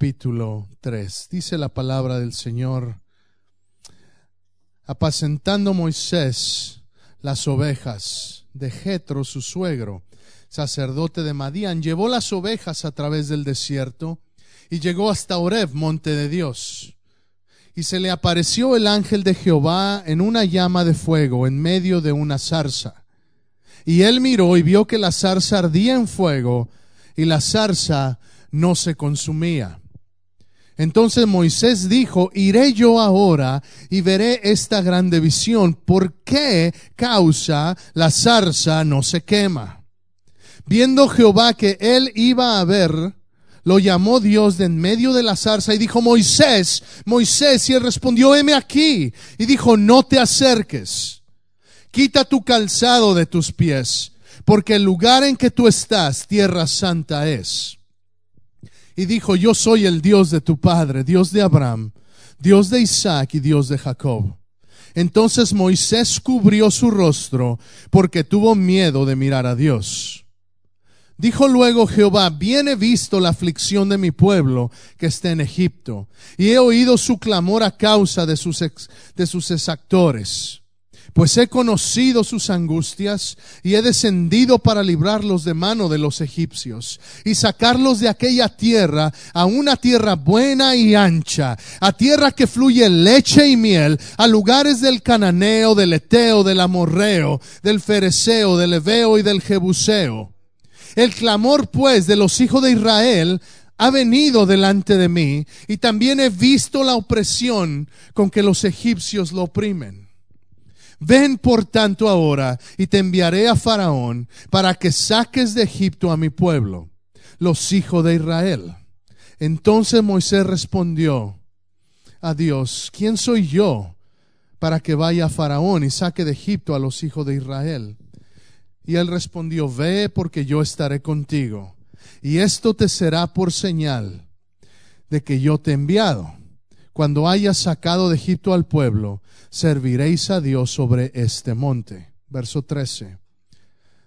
capítulo 3. Dice la palabra del Señor, apacentando Moisés las ovejas de Jetro, su suegro, sacerdote de Madián, llevó las ovejas a través del desierto y llegó hasta Oreb, monte de Dios. Y se le apareció el ángel de Jehová en una llama de fuego en medio de una zarza. Y él miró y vio que la zarza ardía en fuego y la zarza no se consumía. Entonces Moisés dijo, iré yo ahora y veré esta grande visión. ¿Por qué causa la zarza no se quema? Viendo Jehová que él iba a ver, lo llamó Dios de en medio de la zarza y dijo, Moisés, Moisés, y él respondió, heme aquí. Y dijo, no te acerques, quita tu calzado de tus pies, porque el lugar en que tú estás, tierra santa es. Y dijo, yo soy el Dios de tu padre, Dios de Abraham, Dios de Isaac y Dios de Jacob. Entonces Moisés cubrió su rostro porque tuvo miedo de mirar a Dios. Dijo luego Jehová, bien he visto la aflicción de mi pueblo que está en Egipto, y he oído su clamor a causa de sus, de sus exactores. Pues he conocido sus angustias y he descendido para librarlos de mano de los egipcios y sacarlos de aquella tierra a una tierra buena y ancha, a tierra que fluye leche y miel, a lugares del cananeo, del eteo, del amorreo, del fereceo, del eveo y del jebuseo el clamor pues de los hijos de Israel ha venido delante de mí y también he visto la opresión con que los egipcios lo oprimen. Ven por tanto ahora y te enviaré a Faraón para que saques de Egipto a mi pueblo, los hijos de Israel. Entonces Moisés respondió a Dios, ¿quién soy yo para que vaya a Faraón y saque de Egipto a los hijos de Israel? Y él respondió, ve porque yo estaré contigo. Y esto te será por señal de que yo te he enviado. Cuando hayas sacado de Egipto al pueblo, serviréis a Dios sobre este monte. Verso 13.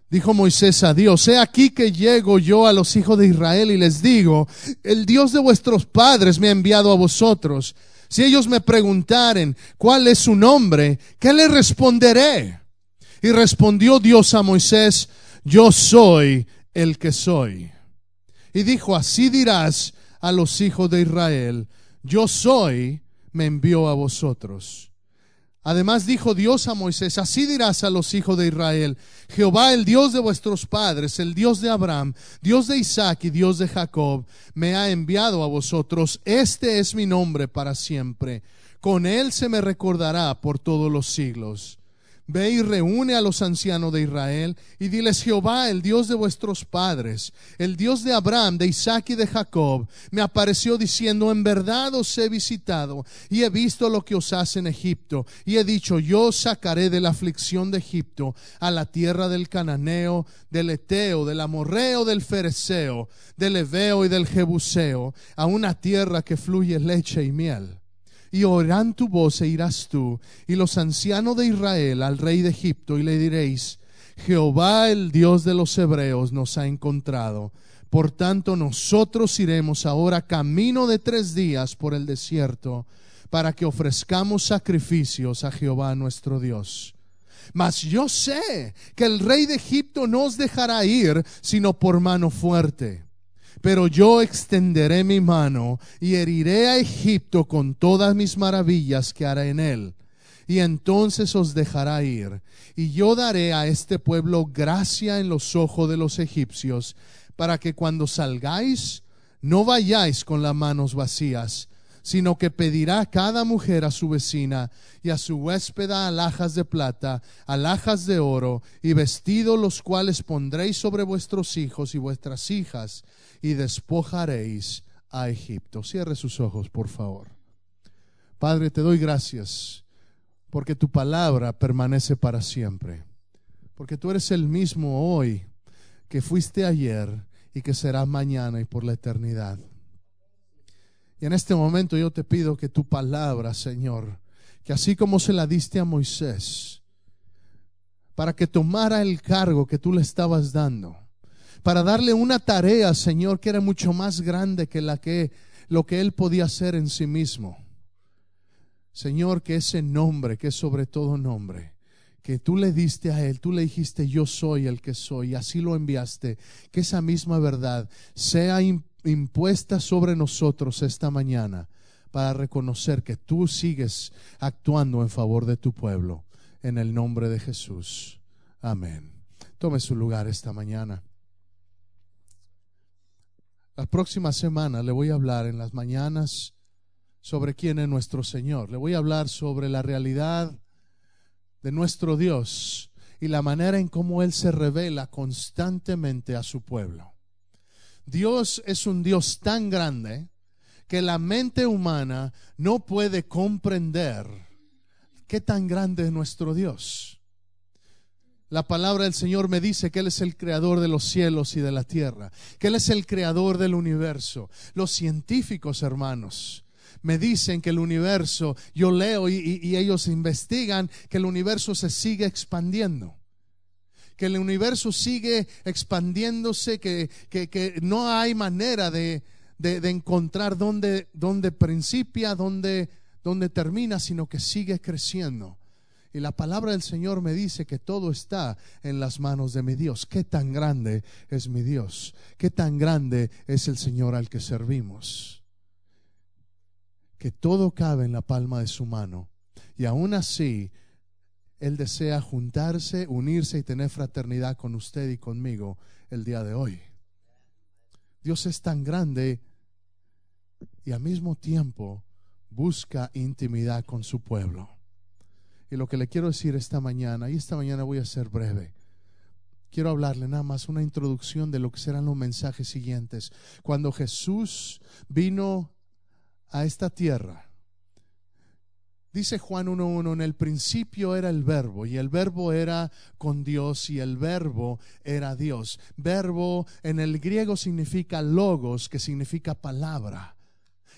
Dijo Moisés a Dios, he aquí que llego yo a los hijos de Israel y les digo, el Dios de vuestros padres me ha enviado a vosotros. Si ellos me preguntaren cuál es su nombre, ¿qué le responderé? Y respondió Dios a Moisés, yo soy el que soy. Y dijo, así dirás a los hijos de Israel, yo soy, me envió a vosotros. Además dijo Dios a Moisés, así dirás a los hijos de Israel, Jehová el Dios de vuestros padres, el Dios de Abraham, Dios de Isaac y Dios de Jacob, me ha enviado a vosotros. Este es mi nombre para siempre. Con él se me recordará por todos los siglos. Ve y reúne a los ancianos de Israel y diles, Jehová, el Dios de vuestros padres, el Dios de Abraham, de Isaac y de Jacob, me apareció diciendo, en verdad os he visitado y he visto lo que os hace en Egipto. Y he dicho, yo sacaré de la aflicción de Egipto a la tierra del cananeo, del eteo, del amorreo, del fereceo, del eveo y del jebuseo, a una tierra que fluye leche y miel y oirán tu voz e irás tú y los ancianos de Israel al rey de Egipto y le diréis, Jehová el Dios de los hebreos nos ha encontrado. Por tanto nosotros iremos ahora camino de tres días por el desierto para que ofrezcamos sacrificios a Jehová nuestro Dios. Mas yo sé que el rey de Egipto no os dejará ir sino por mano fuerte pero yo extenderé mi mano y heriré a Egipto con todas mis maravillas que haré en él. Y entonces os dejará ir. Y yo daré a este pueblo gracia en los ojos de los egipcios, para que cuando salgáis no vayáis con las manos vacías, sino que pedirá cada mujer a su vecina y a su huéspeda alhajas de plata, alhajas de oro y vestidos los cuales pondréis sobre vuestros hijos y vuestras hijas y despojaréis a Egipto. Cierre sus ojos, por favor. Padre, te doy gracias porque tu palabra permanece para siempre. Porque tú eres el mismo hoy que fuiste ayer y que serás mañana y por la eternidad. Y en este momento yo te pido que tu palabra, Señor, que así como se la diste a Moisés, para que tomara el cargo que tú le estabas dando, para darle una tarea, Señor, que era mucho más grande que la que lo que Él podía hacer en sí mismo. Señor, que ese nombre, que es sobre todo nombre, que tú le diste a Él, tú le dijiste, yo soy el que soy, y así lo enviaste, que esa misma verdad sea impuesta sobre nosotros esta mañana para reconocer que tú sigues actuando en favor de tu pueblo, en el nombre de Jesús. Amén. Tome su lugar esta mañana. La próxima semana le voy a hablar en las mañanas sobre quién es nuestro Señor. Le voy a hablar sobre la realidad de nuestro Dios y la manera en cómo Él se revela constantemente a su pueblo. Dios es un Dios tan grande que la mente humana no puede comprender qué tan grande es nuestro Dios. La palabra del Señor me dice que Él es el creador de los cielos y de la tierra, que Él es el creador del universo. Los científicos, hermanos, me dicen que el universo, yo leo y, ellos investigan que el universo se sigue expandiendo que el universo sigue expandiéndose, que, que, no hay manera de, de, encontrar dónde, dónde principia, dónde, dónde termina, sino que sigue creciendo. Y la palabra del Señor me dice que todo está en las manos de mi Dios. Qué tan grande es mi Dios. Qué tan grande es el Señor al que servimos. Que todo cabe en la palma de su mano. Y aún así, Él desea juntarse, unirse y tener fraternidad con usted y conmigo el día de hoy. Dios es tan grande y al mismo tiempo busca intimidad con su pueblo. Y lo que le quiero decir esta mañana, y esta mañana voy a ser breve, quiero hablarle nada más una introducción de lo que serán los mensajes siguientes. Cuando Jesús vino a esta tierra, Dice Juan 1.1, en el principio era el verbo y el verbo era con Dios y el verbo era Dios. Verbo en el griego significa logos, que significa palabra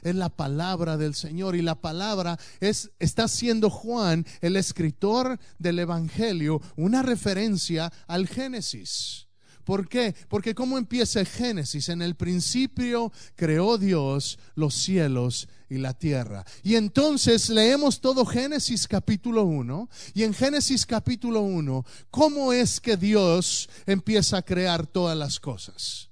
es la palabra del Señor y la palabra es está siendo Juan el escritor del evangelio una referencia al Génesis. ¿Por qué? Porque ¿cómo empieza el Génesis? En el principio creó Dios los cielos y la tierra. Y entonces leemos todo Génesis capítulo 1. Y en Génesis capítulo 1, ¿cómo es que Dios empieza a crear todas las cosas?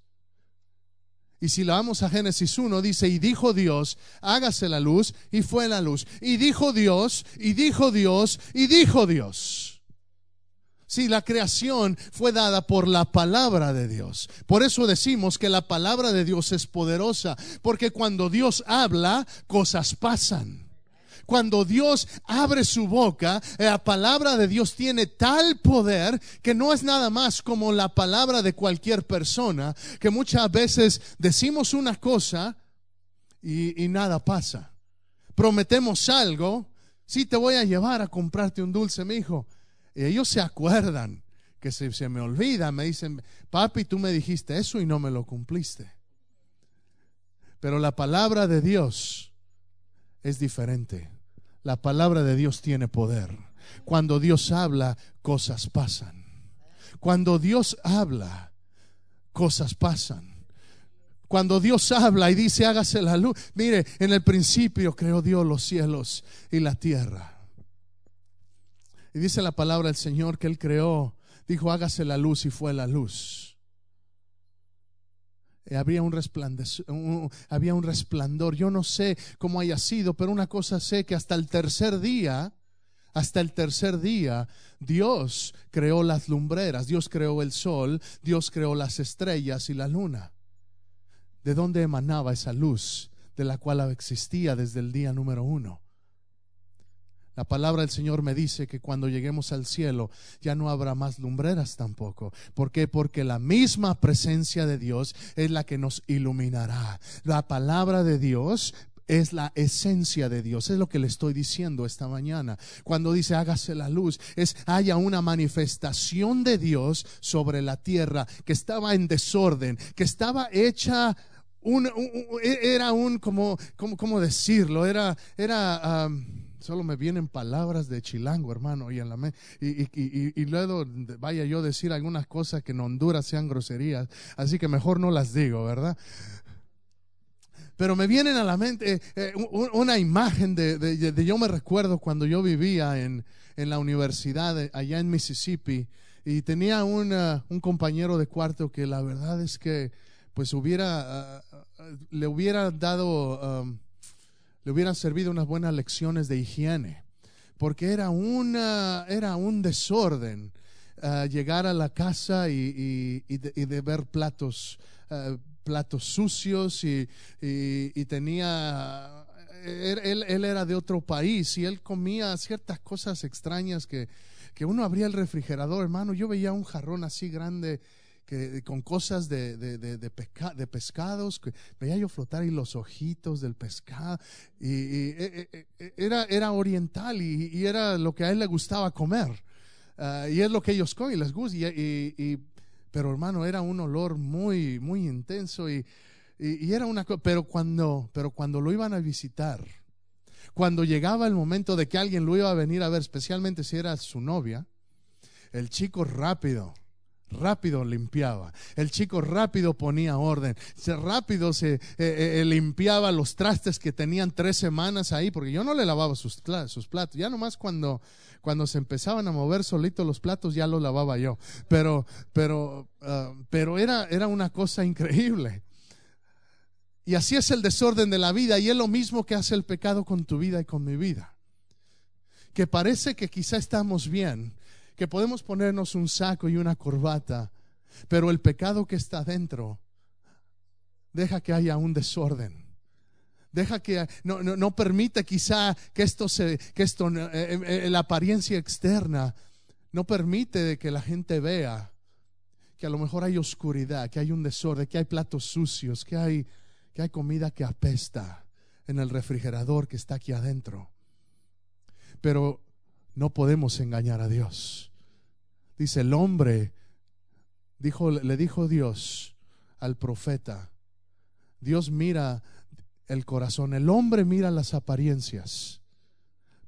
Y si la vamos a Génesis 1, dice, y dijo Dios, hágase la luz, y fue la luz. Y dijo Dios, y dijo Dios, y dijo Dios. Si la creación fue dada por la palabra de Dios. Por eso decimos que la palabra de Dios es poderosa, porque cuando Dios habla, cosas pasan. Cuando Dios abre su boca, la palabra de Dios tiene tal poder que no es nada más como la palabra de cualquier persona, que muchas veces decimos una cosa y, nada pasa. Prometemos algo, sí te voy a llevar a comprarte un dulce, mi hijo. Y ellos se acuerdan que se, se me olvida, me dicen, papi, tú me dijiste eso y no me lo cumpliste. Pero la palabra de Dios es diferente. La palabra de Dios tiene poder. Cuando Dios habla, cosas pasan. Cuando Dios habla, cosas pasan. Cuando Dios habla y dice, hágase la luz. Mire, en el principio creó Dios los cielos y la tierra. Y dice la palabra del Señor que Él creó, dijo, hágase la luz y fue la luz. Eh, había un, había un resplandor. Yo no sé cómo haya sido, pero una cosa sé que hasta el tercer día, hasta el tercer día, Dios creó las lumbreras, Dios creó el sol, Dios creó las estrellas y la luna. ¿De dónde emanaba esa luz de la cual existía desde el día número uno? La palabra del Señor me dice que cuando lleguemos al cielo ya no habrá más lumbreras tampoco. ¿Por qué? Porque la misma presencia de Dios es la que nos iluminará. La palabra de Dios es la esencia de Dios. Es lo que le estoy diciendo esta mañana. Cuando dice hágase la luz, es haya una manifestación de Dios sobre la tierra que estaba en desorden, que estaba hecha un, era un como, como, decirlo, era, era Solo me vienen palabras de chilango, hermano, y, en la y, luego vaya yo a decir algunas cosas que en Honduras sean groserías, así que mejor no las digo, ¿verdad? pero me vienen a la mente eh, una imagen de, de, yo me recuerdo cuando yo vivía en, en la universidad allá en Mississippi y tenía una, un compañero de cuarto que la verdad es que pues hubiera, ah, ah, le hubiera dado, um, le hubieran servido unas buenas lecciones de higiene, porque era, una, era un desorden uh, llegar a la casa y, y, de, ver platos, uh, platos sucios y, y tenía él, él, era de otro país y él comía ciertas cosas extrañas que, que uno abría el refrigerador, hermano. Yo veía un jarrón así grande que, con cosas de, de, de, de, pescados, que veía yo flotar y los ojitos del pescado. Y, e, e, e, era, era oriental y, era lo que a él le gustaba comer. Ah, y es lo que ellos comen y les gusta. Y, pero hermano, era un olor muy, muy intenso y, y, era una pero cuando, pero cuando lo iban a visitar, cuando llegaba el momento de que alguien lo iba a venir a ver, especialmente si era su novia, el chico rápido, rápido limpiaba. El chico rápido ponía orden. Rápido se eh, eh, eh, limpiaba los trastes que tenían tres semanas ahí, porque yo no le lavaba sus, sus platos. Ya nomás cuando, cuando se empezaban a mover solitos los platos, ya los lavaba yo. Pero, pero, ah, pero era, era una cosa increíble. Y así es el desorden de la vida y es lo mismo que hace el pecado con tu vida y con mi vida. Que parece que quizá estamos bien, que podemos ponernos un saco y una corbata, pero el pecado que está dentro deja que haya un desorden. Deja que no, no, permite quizá que esto se, que esto, eh, eh, eh, la apariencia externa no permite que la gente vea que a lo mejor hay oscuridad, que hay un desorden, que hay platos sucios, que hay que hay comida que apesta en el refrigerador que está aquí adentro. Pero no podemos engañar a Dios. Dice el hombre, dijo, le dijo Dios al profeta, Dios mira el corazón, el hombre mira las apariencias,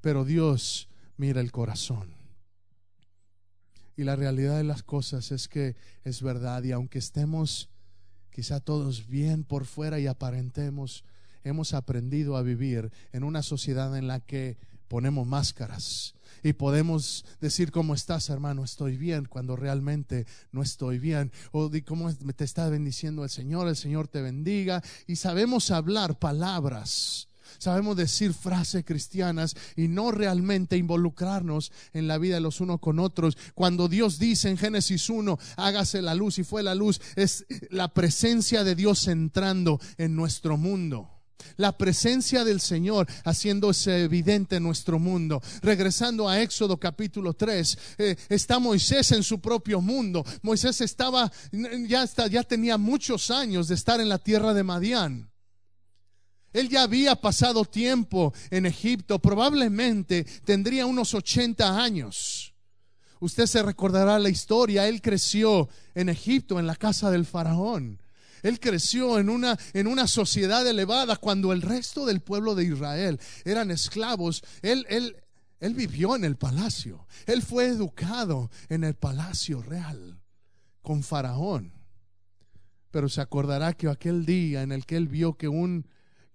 pero Dios mira el corazón. Y la realidad de las cosas es que es verdad, y aunque estemos quizá todos bien por fuera y aparentemos, hemos aprendido a vivir en una sociedad en la que ponemos máscaras y podemos decir cómo estás hermano estoy bien cuando realmente no estoy bien o cómo te está bendiciendo el Señor el Señor te bendiga y sabemos hablar palabras Sabemos decir frases cristianas y no realmente involucrarnos en la vida de los unos con otros. Cuando Dios dice en Génesis 1, hágase la luz y fue la luz, es la presencia de Dios entrando en nuestro mundo. La presencia del Señor haciéndose evidente en nuestro mundo. Regresando a Éxodo capítulo 3, eh, está Moisés en su propio mundo. Moisés estaba, ya, ya tenía muchos años de estar en la tierra de Madián. Él ya había pasado tiempo en Egipto, probablemente tendría unos 80 años. Usted se recordará la historia, él creció en Egipto, en la casa del faraón. Él creció en una, en una sociedad elevada cuando el resto del pueblo de Israel eran esclavos. Él, él, él vivió en el palacio. Él fue educado en el palacio real con faraón. Pero se acordará que aquel día en el que él vio que un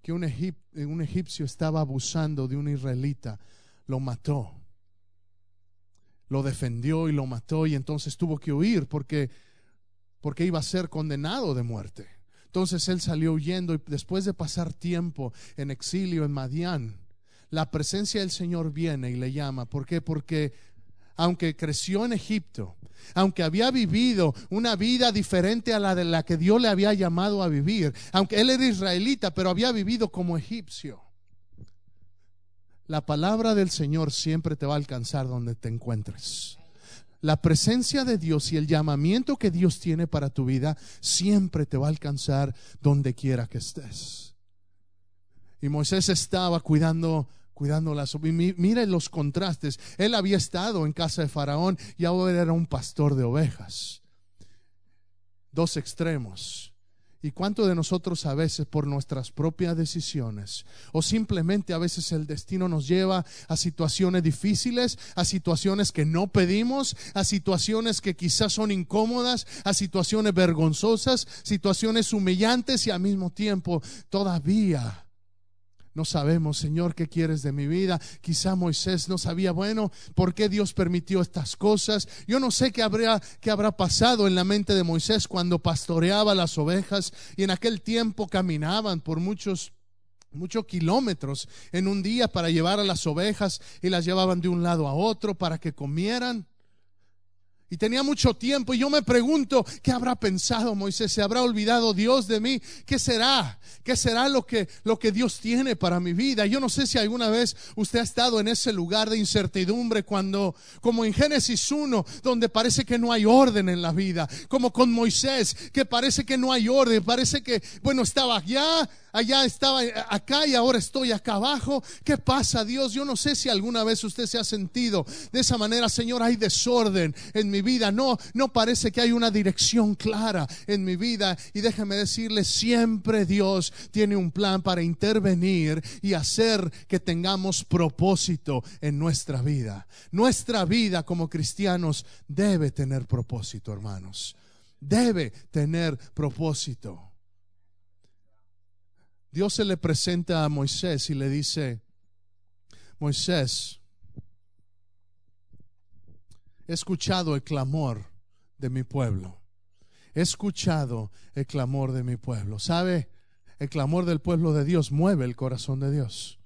que un, un egipcio estaba abusando de un israelita, lo mató. Lo defendió y lo mató y entonces tuvo que huir porque, porque iba a ser condenado de muerte. Entonces él salió huyendo y después de pasar tiempo en exilio en Madián, la presencia del Señor viene y le llama. ¿Por qué? Porque aunque creció en Egipto, aunque había vivido una vida diferente a la de la que Dios le había llamado a vivir, aunque él era israelita, pero había vivido como egipcio. La palabra del Señor siempre te va a alcanzar donde te encuentres. La presencia de Dios y el llamamiento que Dios tiene para tu vida siempre te va a alcanzar donde quiera que estés. Y Moisés estaba cuidando cuidando las Mire los contrastes. Él había estado en casa de Faraón y ahora era un pastor de ovejas. Dos extremos. ¿Y cuánto de nosotros a veces por nuestras propias decisiones o simplemente a veces el destino nos lleva a situaciones difíciles, a situaciones que no pedimos, a situaciones que quizás son incómodas, a situaciones vergonzosas, situaciones humillantes y al mismo tiempo todavía no sabemos, Señor, qué quieres de mi vida. Quizá Moisés no sabía, bueno, ¿por qué Dios permitió estas cosas? Yo no sé qué habrá, qué habrá pasado en la mente de Moisés cuando pastoreaba las ovejas y en aquel tiempo caminaban por muchos muchos kilómetros en un día para llevar a las ovejas y las llevaban de un lado a otro para que comieran. Y tenía mucho tiempo y yo me pregunto, ¿qué habrá pensado Moisés? ¿Se habrá olvidado Dios de mí? ¿Qué será? ¿Qué será lo que, lo que Dios tiene para mi vida? Yo no sé si alguna vez usted ha estado en ese lugar de incertidumbre cuando, como en Génesis 1, donde parece que no hay orden en la vida, como con Moisés, que parece que no hay orden, parece que, bueno, estaba allá, allá estaba acá y ahora estoy acá abajo. ¿Qué pasa, Dios? Yo no sé si alguna vez usted se ha sentido de esa manera, Señor, hay desorden en mi vida. No, no parece que hay una dirección clara en mi vida. Y déjeme decirle, siempre Dios tiene un plan para intervenir y hacer que tengamos propósito en nuestra vida. Nuestra vida como cristianos debe tener propósito, hermanos. Debe tener propósito. Dios se le presenta a Moisés y le dice, Moisés, he escuchado el clamor de mi pueblo. He escuchado el clamor de mi pueblo. ¿Sabe? El clamor del pueblo de Dios mueve el corazón de Dios.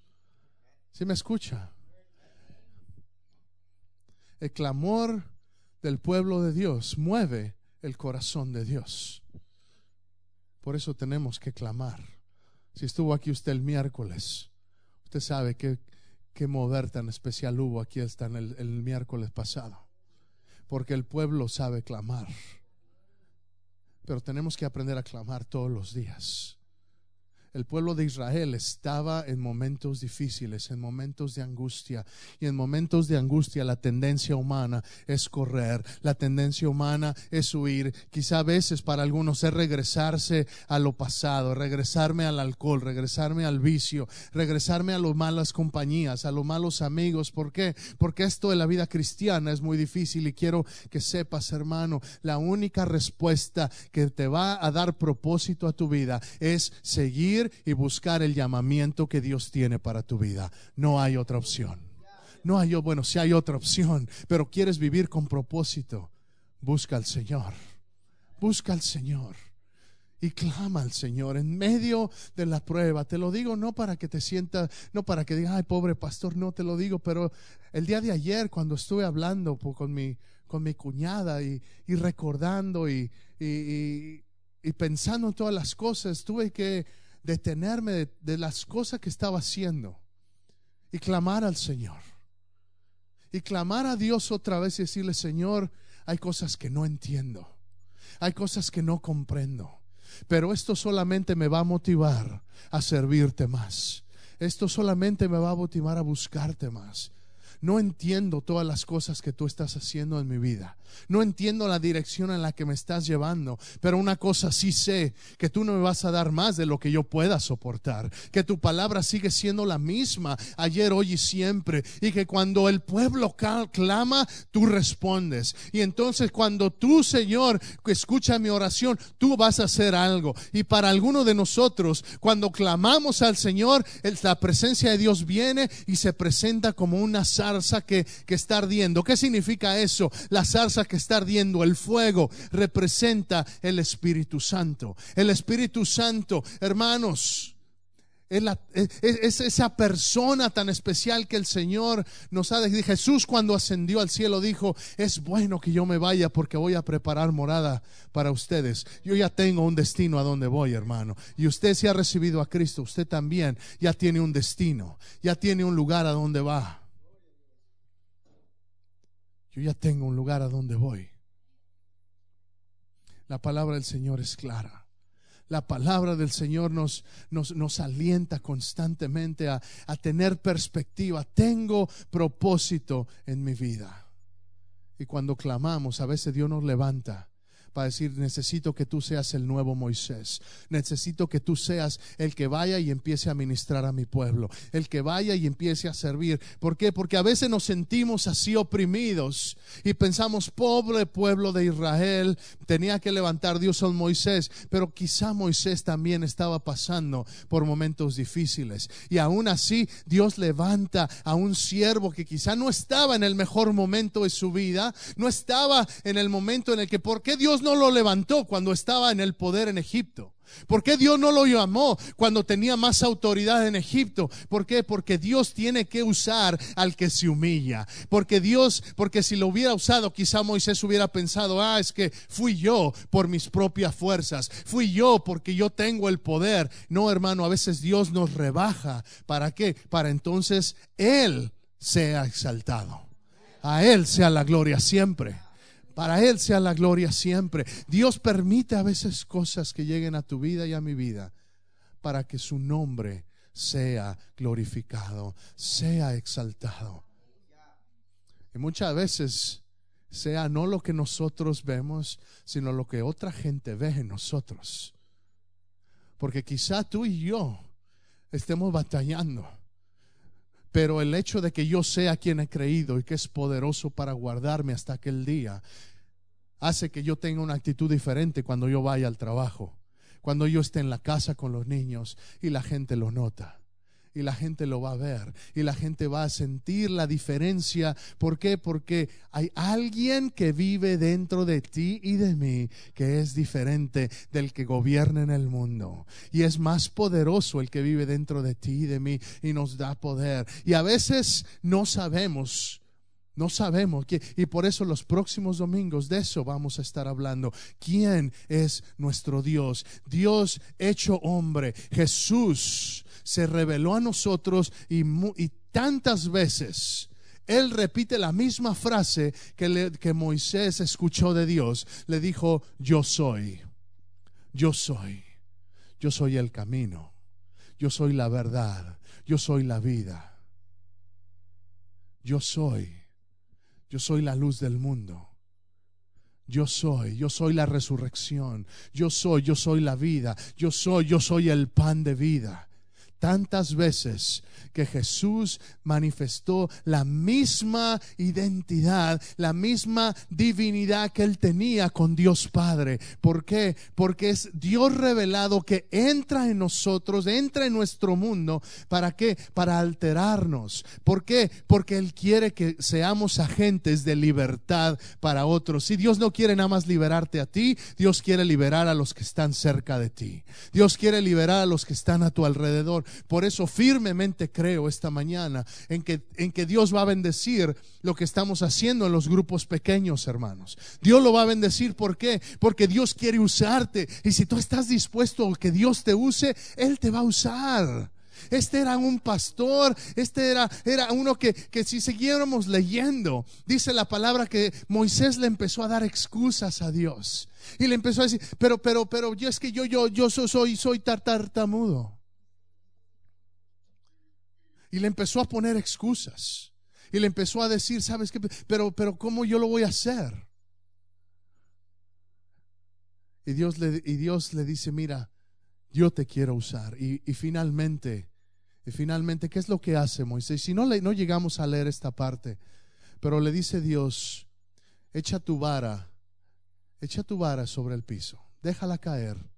¿Sí me escucha? El clamor del pueblo de Dios mueve el corazón de Dios. Por eso tenemos que clamar. Si estuvo aquí usted el miércoles, usted sabe qué, qué mover tan especial hubo aquí hasta el, el miércoles pasado. Porque el pueblo sabe clamar. Pero tenemos que aprender a clamar todos los días el pueblo de Israel estaba en momentos difíciles, en momentos de angustia. Y en momentos de angustia la tendencia humana es correr, la tendencia humana es huir. Quizá a veces para algunos es regresarse a lo pasado, regresarme al alcohol, regresarme al vicio, regresarme a las malas compañías, a los malos amigos. ¿Por qué? Porque esto de la vida cristiana es muy difícil y quiero que sepas, hermano, la única respuesta que te va a dar propósito a tu vida es seguir y buscar el llamamiento que Dios tiene para tu vida. No hay otra opción. No hay, bueno, si hay otra opción, pero quieres vivir con propósito, busca al Señor. Busca al Señor y clama al Señor en medio de la prueba. Te lo digo no para que te sientas, no para que digas, ay, pobre pastor, no te lo digo, pero el día de ayer cuando estuve hablando con mi, con mi cuñada y, recordando y, pensando en todas las cosas, tuve que detenerme de, las cosas que estaba haciendo y clamar al Señor. Y clamar a Dios otra vez y decirle, Señor, hay cosas que no entiendo. Hay cosas que no comprendo. Pero esto solamente me va a motivar a servirte más. Esto solamente me va a motivar a buscarte más. No entiendo todas las cosas que tú estás haciendo en mi vida. No entiendo la dirección en la que me estás llevando. Pero una cosa sí sé, que tú no me vas a dar más de lo que yo pueda soportar. Que tu palabra sigue siendo la misma ayer, hoy y siempre. Y que cuando el pueblo clama, tú respondes. Y entonces cuando tú, Señor, escucha mi oración, tú vas a hacer algo. Y para alguno de nosotros, cuando clamamos al Señor, la presencia de Dios viene y se presenta como una zarza que, que está ardiendo. ¿Qué significa eso? La zarza que está ardiendo, el fuego, representa el Espíritu Santo. El Espíritu Santo, hermanos, es, esa persona tan especial que el Señor nos ha dejado. Jesús cuando ascendió al cielo dijo, es bueno que yo me vaya porque voy a preparar morada para ustedes. Yo ya tengo un destino a donde voy, hermano. Y usted si ha recibido a Cristo, usted también ya tiene un destino, ya tiene un lugar a donde va. Yo ya tengo un lugar a donde voy. La palabra del Señor es clara. La palabra del Señor nos, nos, nos alienta constantemente a, a tener perspectiva. Tengo propósito en mi vida. Y cuando clamamos, a veces Dios nos levanta para decir, necesito que tú seas el nuevo Moisés. Necesito que tú seas el que vaya y empiece a ministrar a mi pueblo. El que vaya y empiece a servir. ¿Por qué? Porque a veces nos sentimos así oprimidos y pensamos, pobre pueblo de Israel, tenía que levantar Dios a Moisés. Pero quizá Moisés también estaba pasando por momentos difíciles. Y aún así Dios levanta a un siervo que quizá no estaba en el mejor momento de su vida, no estaba en el momento en el que, ¿por qué Dios no lo levantó cuando estaba en el poder en Egipto? ¿Por qué Dios no lo llamó cuando tenía más autoridad en Egipto? ¿Por qué? Porque Dios tiene que usar al que se humilla. Porque Dios, porque si lo hubiera usado, quizá Moisés hubiera pensado, ah, es que fui yo por mis propias fuerzas, fui yo porque yo tengo el poder. No, hermano, a veces Dios nos rebaja. ¿Para qué? Para entonces Él sea exaltado. A Él sea la gloria siempre. Para Él sea la gloria siempre. Dios permite a veces cosas que lleguen a tu vida y a mi vida para que su nombre sea glorificado, sea exaltado. Y muchas veces sea no lo que nosotros vemos, sino lo que otra gente ve en nosotros. Porque quizá tú y yo estemos batallando pero el hecho de que yo sea quien he creído y que es poderoso para guardarme hasta aquel día, hace que yo tenga una actitud diferente cuando yo vaya al trabajo, cuando yo esté en la casa con los niños y la gente lo nota y la gente lo va a ver y la gente va a sentir la diferencia. ¿Por qué? Porque hay alguien que vive dentro de ti y de mí que es diferente del que gobierna en el mundo. Y es más poderoso el que vive dentro de ti y de mí y nos da poder. Y a veces no sabemos. No sabemos que, y por eso los próximos domingos de eso vamos a estar hablando. ¿Quién es nuestro Dios? Dios hecho hombre, Jesús se reveló a nosotros y, tantas veces él repite la misma frase que, que Moisés escuchó de Dios. Le dijo, yo soy, yo soy, yo soy el camino, yo soy la verdad, yo soy la vida, yo soy, yo soy la luz del mundo. Yo soy, yo soy la resurrección, yo soy, yo soy la vida, yo soy, yo soy el pan de vida tantas veces que Jesús manifestó la misma identidad, la misma divinidad que él tenía con Dios Padre. ¿Por qué? Porque es Dios revelado que entra en nosotros, entra en nuestro mundo. ¿Para qué? Para alterarnos. ¿Por qué? Porque Él quiere que seamos agentes de libertad para otros. Si Dios no quiere nada más liberarte a ti, Dios quiere liberar a los que están cerca de ti. Dios quiere liberar a los que están a tu alrededor. Por eso firmemente creo esta mañana en que, en que Dios va a bendecir lo que estamos haciendo en los grupos pequeños, hermanos. Dios lo va a bendecir, ¿por qué? Porque Dios quiere usarte. Y si tú estás dispuesto a que Dios te use, Él te va a usar. Este era un pastor, este era, era uno que, que, si siguiéramos leyendo, dice la palabra que Moisés le empezó a dar excusas a Dios. Y le empezó a decir, pero, pero, pero yo es que yo, yo, yo soy, soy tartamudo. Y le empezó a poner excusas. Y le empezó a decir, ¿sabes qué? Pero, pero ¿cómo yo lo voy a hacer? Y Dios le, y Dios le dice, mira, yo te quiero usar. Y, finalmente, y finalmente, ¿qué es lo que hace Moisés? Si no, le, no llegamos a leer esta parte, pero le dice Dios, echa tu vara, echa tu vara sobre el piso, déjala caer.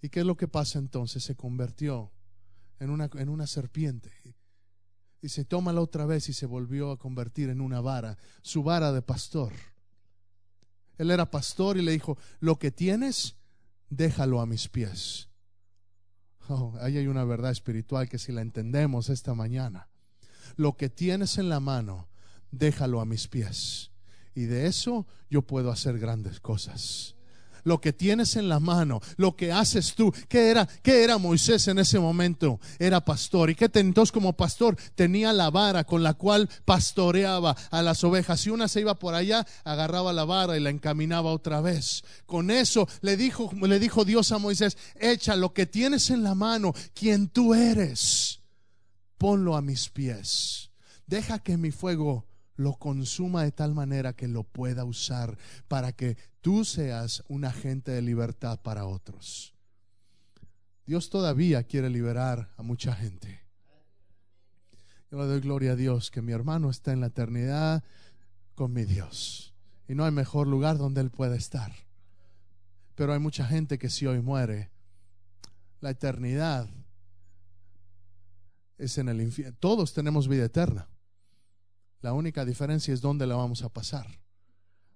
¿Y qué es lo que pasa entonces? Se convirtió en una, en una serpiente. Y se toma la otra vez y se volvió a convertir en una vara, su vara de pastor. Él era pastor y le dijo, lo que tienes, déjalo a mis pies. Oh, ahí hay una verdad espiritual que si la entendemos esta mañana, lo que tienes en la mano, déjalo a mis pies. Y de eso yo puedo hacer grandes cosas lo que tienes en la mano, lo que haces tú. ¿Qué era, qué era Moisés en ese momento? Era pastor. ¿Y qué entonces como pastor? Tenía la vara con la cual pastoreaba a las ovejas. Si una se iba por allá, agarraba la vara y la encaminaba otra vez. Con eso le dijo, le dijo Dios a Moisés, echa lo que tienes en la mano, quien tú eres, ponlo a mis pies. Deja que mi fuego lo consuma de tal manera que lo pueda usar para que tú seas un agente de libertad para otros. Dios todavía quiere liberar a mucha gente. Yo le doy gloria a Dios que mi hermano está en la eternidad con mi Dios. Y no hay mejor lugar donde él pueda estar. Pero hay mucha gente que si hoy muere, la eternidad es en el infierno. Todos tenemos vida eterna. La única diferencia es dónde la vamos a pasar.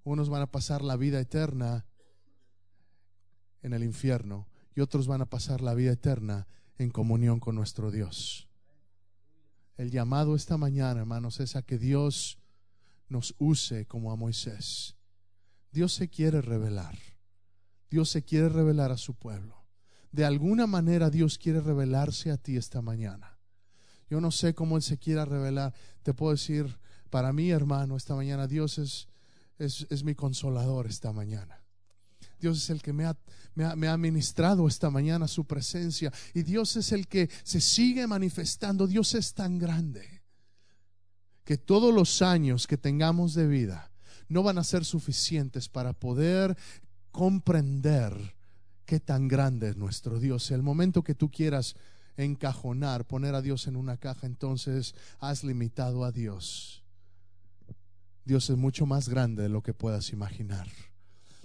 Unos van a pasar la vida eterna en el infierno y otros van a pasar la vida eterna en comunión con nuestro Dios. El llamado esta mañana, hermanos, es a que Dios nos use como a Moisés. Dios se quiere revelar. Dios se quiere revelar a su pueblo. De alguna manera Dios quiere revelarse a ti esta mañana. Yo no sé cómo Él se quiera revelar. Te puedo decir, para mí, hermano, esta mañana Dios es, es, mi consolador esta mañana. Dios es el que me ha, me, ha, ministrado esta mañana su presencia. Y Dios es el que se sigue manifestando. Dios es tan grande que todos los años que tengamos de vida no van a ser suficientes para poder comprender qué tan grande es nuestro Dios. El momento que tú quieras encajonar, poner a Dios en una caja, entonces has limitado a Dios. Dios es mucho más grande de lo que puedas imaginar.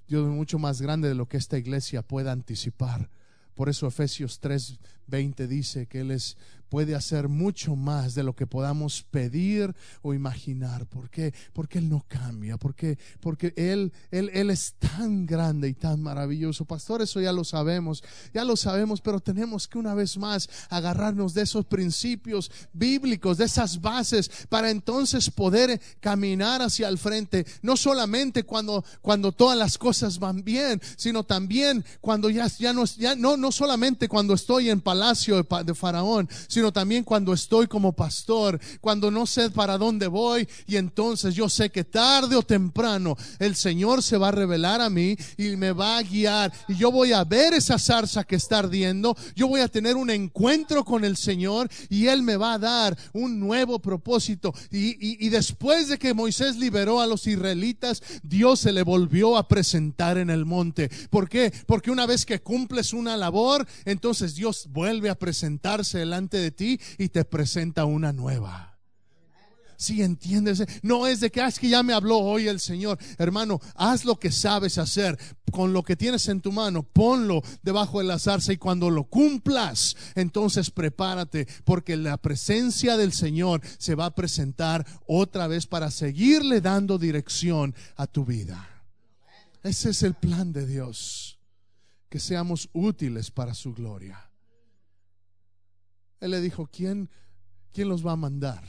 Dios es mucho más grande de lo que esta iglesia pueda anticipar. Por eso Efesios 3:20 dice que Él es puede hacer mucho más de lo que podamos pedir o imaginar. ¿Por qué? Porque Él no cambia, porque, porque Él, Él, Él es tan grande y tan maravilloso. Pastor, eso ya lo sabemos, ya lo sabemos, pero tenemos que una vez más agarrarnos de esos principios bíblicos, de esas bases, para entonces poder caminar hacia el frente, no solamente cuando, cuando todas las cosas van bien, sino también cuando ya, ya, no, ya no, no solamente cuando estoy en palacio de, Faraón, sino también cuando estoy como pastor, cuando no sé para dónde voy y entonces yo sé que tarde o temprano el Señor se va a revelar a mí y me va a guiar y yo voy a ver esa zarza que está ardiendo, yo voy a tener un encuentro con el Señor y Él me va a dar un nuevo propósito. Y, y después de que Moisés liberó a los israelitas, Dios se le volvió a presentar en el monte. ¿Por qué? Porque una vez que cumples una labor, entonces Dios vuelve a presentarse delante de ti y te presenta una nueva. Si entiendes, no es de que, ah, que ya me habló hoy el Señor. Hermano, haz lo que sabes hacer con lo que tienes en tu mano, ponlo debajo de la zarza y cuando lo cumplas, entonces prepárate porque la presencia del Señor se va a presentar otra vez para seguirle dando dirección a tu vida. Ese es el plan de Dios, que seamos útiles para su gloria. Él le dijo, ¿quién, quién los va a mandar?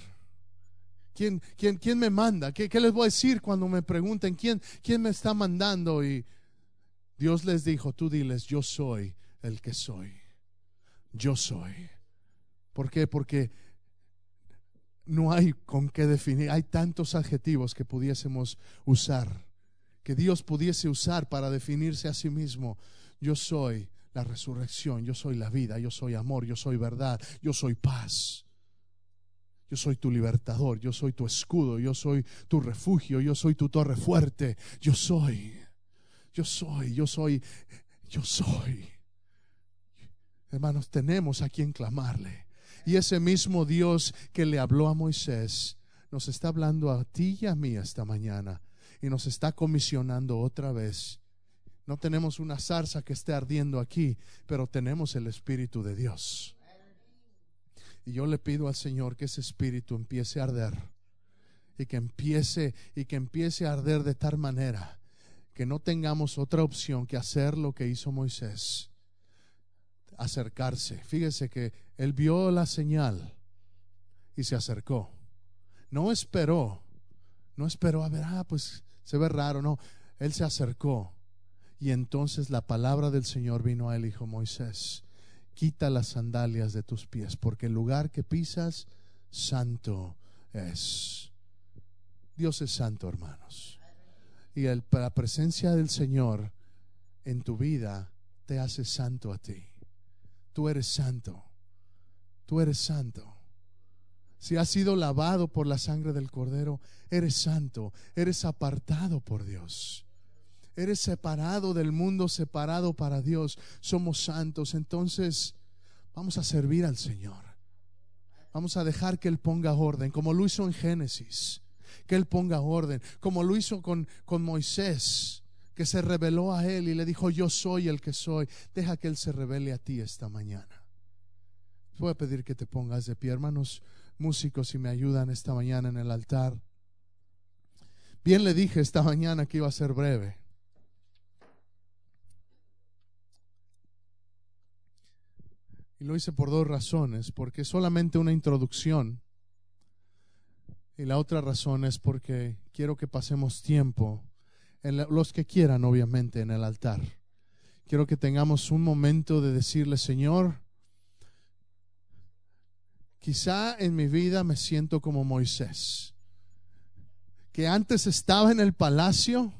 ¿Quién, quién, quién me manda? ¿Qué, ¿Qué, les voy a decir cuando me pregunten quién, quién me está mandando? Y Dios les dijo, tú diles, yo soy el que soy. Yo soy. ¿Por qué? Porque no hay con qué definir. Hay tantos adjetivos que pudiésemos usar, que Dios pudiese usar para definirse a sí mismo. Yo soy la resurrección, yo soy la vida, yo soy amor, yo soy verdad, yo soy paz. Yo soy tu libertador, yo soy tu escudo, yo soy tu refugio, yo soy tu torre fuerte, yo soy, yo soy, yo soy, yo soy. Hermanos, tenemos a quien clamarle. Y ese mismo Dios que le habló a Moisés nos está hablando a ti y a mí esta mañana y nos está comisionando otra vez no tenemos una zarza que esté ardiendo aquí, pero tenemos el Espíritu de Dios. Y yo le pido al Señor que ese espíritu empiece a arder y que empiece y que empiece a arder de tal manera que no tengamos otra opción que hacer lo que hizo Moisés, acercarse. Fíjese que él vio la señal y se acercó. No esperó, no esperó a ver, ah, pues se ve raro, no, él se acercó y entonces la palabra del Señor vino a él, hijo Moisés, quita las sandalias de tus pies, porque el lugar que pisas, santo es. Dios es santo, hermanos. Y la presencia del Señor en tu vida te hace santo a ti. Tú eres santo. Tú eres santo. si has sido lavado por la sangre del Cordero, eres santo, eres apartado por Dios. Eres separado del mundo, separado para Dios. Somos santos. Entonces, vamos a servir al Señor. Vamos a dejar que Él ponga orden, como lo hizo en Génesis. Que Él ponga orden, como lo hizo con, con Moisés, que se reveló a Él y le dijo, yo soy el que soy. Deja que Él se revele a ti esta mañana. Voy a pedir que te pongas de pie, hermanos músicos, si me ayudan esta mañana en el altar. Bien le dije esta mañana que iba a ser breve. Y lo hice por dos razones, porque solamente una introducción. Y la otra razón es porque quiero que pasemos tiempo, en los que quieran obviamente, en el altar. Quiero que tengamos un momento de decirle, Señor, quizá en mi vida me siento como Moisés, que antes estaba en el palacio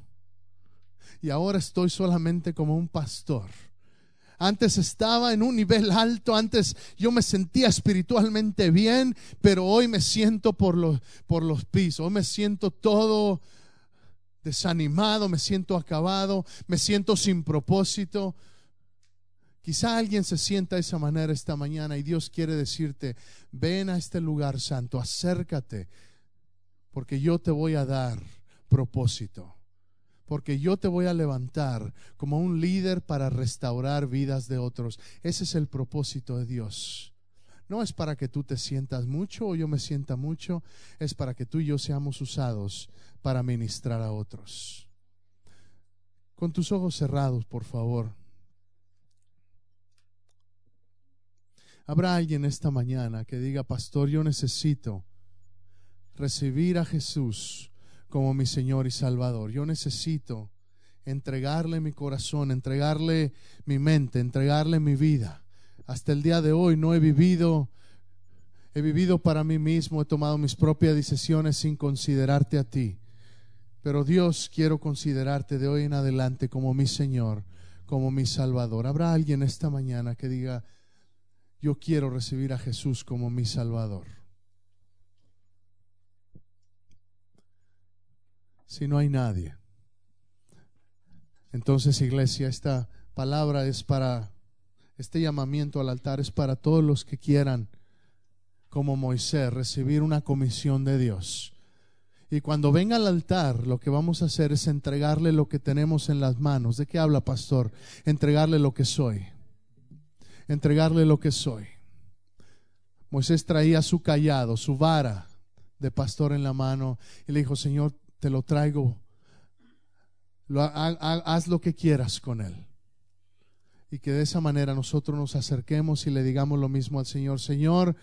y ahora estoy solamente como un pastor antes estaba en un nivel alto, antes yo me sentía espiritualmente bien, pero hoy me siento por los, por los pisos, hoy me siento todo desanimado, me siento acabado, me siento sin propósito. Quizá alguien se sienta de esa manera esta mañana y Dios quiere decirte, ven a este lugar santo, acércate, porque yo te voy a dar propósito porque yo te voy a levantar como un líder para restaurar vidas de otros. Ese es el propósito de Dios. No es para que tú te sientas mucho o yo me sienta mucho, es para que tú y yo seamos usados para ministrar a otros. Con tus ojos cerrados, por favor. Habrá alguien esta mañana que diga, pastor, yo necesito recibir a Jesús como mi Señor y Salvador. Yo necesito entregarle mi corazón, entregarle mi mente, entregarle mi vida. Hasta el día de hoy no he vivido, he vivido para mí mismo, he tomado mis propias decisiones sin considerarte a ti. Pero Dios, quiero considerarte de hoy en adelante como mi Señor, como mi Salvador. ¿Habrá alguien esta mañana que diga, yo quiero recibir a Jesús como mi Salvador? Si no hay nadie. Entonces, iglesia, esta palabra es para, este llamamiento al altar es para todos los que quieran, como Moisés, recibir una comisión de Dios. Y cuando venga al altar, lo que vamos a hacer es entregarle lo que tenemos en las manos. ¿De qué habla, pastor? Entregarle lo que soy. Entregarle lo que soy. Moisés traía su callado, su vara de pastor en la mano y le dijo, Señor, te lo traigo. haz lo que quieras con él. Y que de esa manera nosotros nos acerquemos y le digamos lo mismo al Señor. Señor,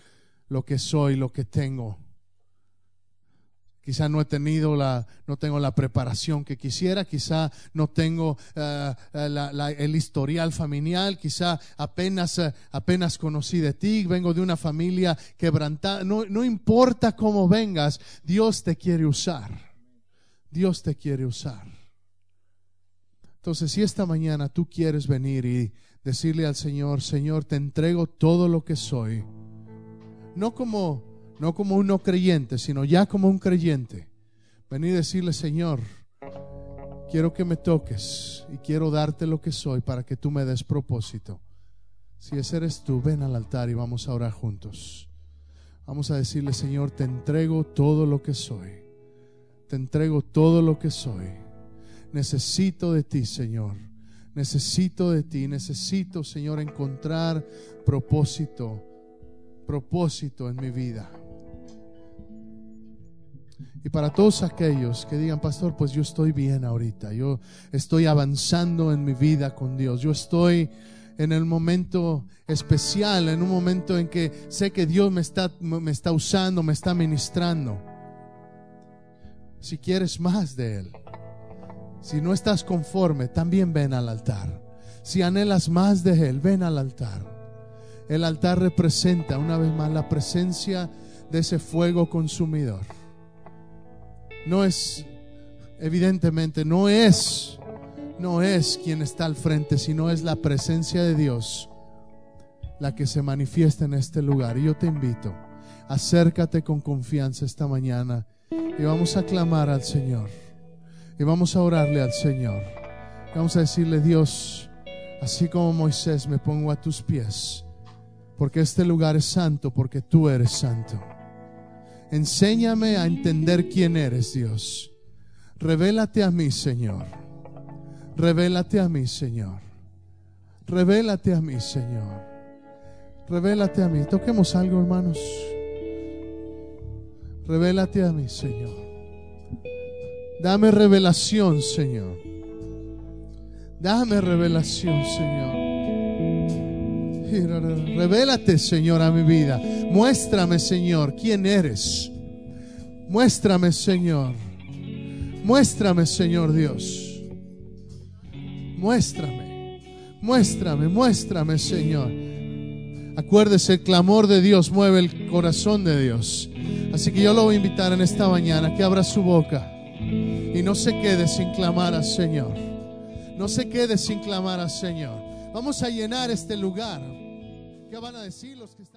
lo que soy, lo que tengo. Quizá no he tenido la, no tengo la preparación que quisiera, quizá no tengo eh, eh, el historial familiar, quizá apenas, eh, apenas conocí de ti, vengo de una familia quebrantada. No, no importa cómo vengas, Dios te quiere usar. Dios te quiere usar. Entonces, si esta mañana tú quieres venir y decirle al Señor, Señor, te entrego todo lo que soy, no como no como un no creyente, sino ya como un creyente. Venir y decirle, Señor, quiero que me toques y quiero darte lo que soy para que tú me des propósito. Si ese eres tú, ven al altar y vamos a orar juntos. Vamos a decirle, Señor, te entrego todo lo que soy te entrego todo lo que soy. Necesito de ti, Señor. Necesito de ti. Necesito, Señor, encontrar propósito, propósito en mi vida. Y para todos aquellos que digan, pastor, pues yo estoy bien ahorita, yo estoy avanzando en mi vida con Dios, yo estoy en el momento especial, en un momento en que sé que Dios me está, me está usando, me está ministrando si quieres más de Él. Si no estás conforme, también ven al altar. Si anhelas más de Él, ven al altar. El altar representa una vez más la presencia de ese fuego consumidor. No es, evidentemente, no es, no es quien está al frente, sino es la presencia de Dios la que se manifiesta en este lugar. Y yo te invito Acércate con confianza esta mañana y vamos a clamar al Señor. Y vamos a orarle al Señor. Vamos a decirle, Dios, así como Moisés me pongo a tus pies, porque este lugar es santo, porque tú eres santo. Enséñame a entender quién eres, Dios. Revélate a mí, Señor. Revélate a mí, Señor. Revélate a mí, Señor. Revélate a mí. Toquemos algo, hermanos. Revélate a mí, Señor. Dame revelación, Señor. Dame revelación, Señor. Revélate, Señor, a mi vida. Muéstrame, Señor, quién eres. Muéstrame, Señor. Muéstrame, Señor Dios. Muéstrame. Muéstrame, muéstrame, Señor. Acuérdese, el clamor de Dios mueve el corazón de Dios. Así que yo lo voy a invitar en esta mañana que abra su boca y no se quede sin clamar al Señor. No se quede sin clamar al Señor. Vamos a llenar este lugar. ¿Qué van a decir los que están?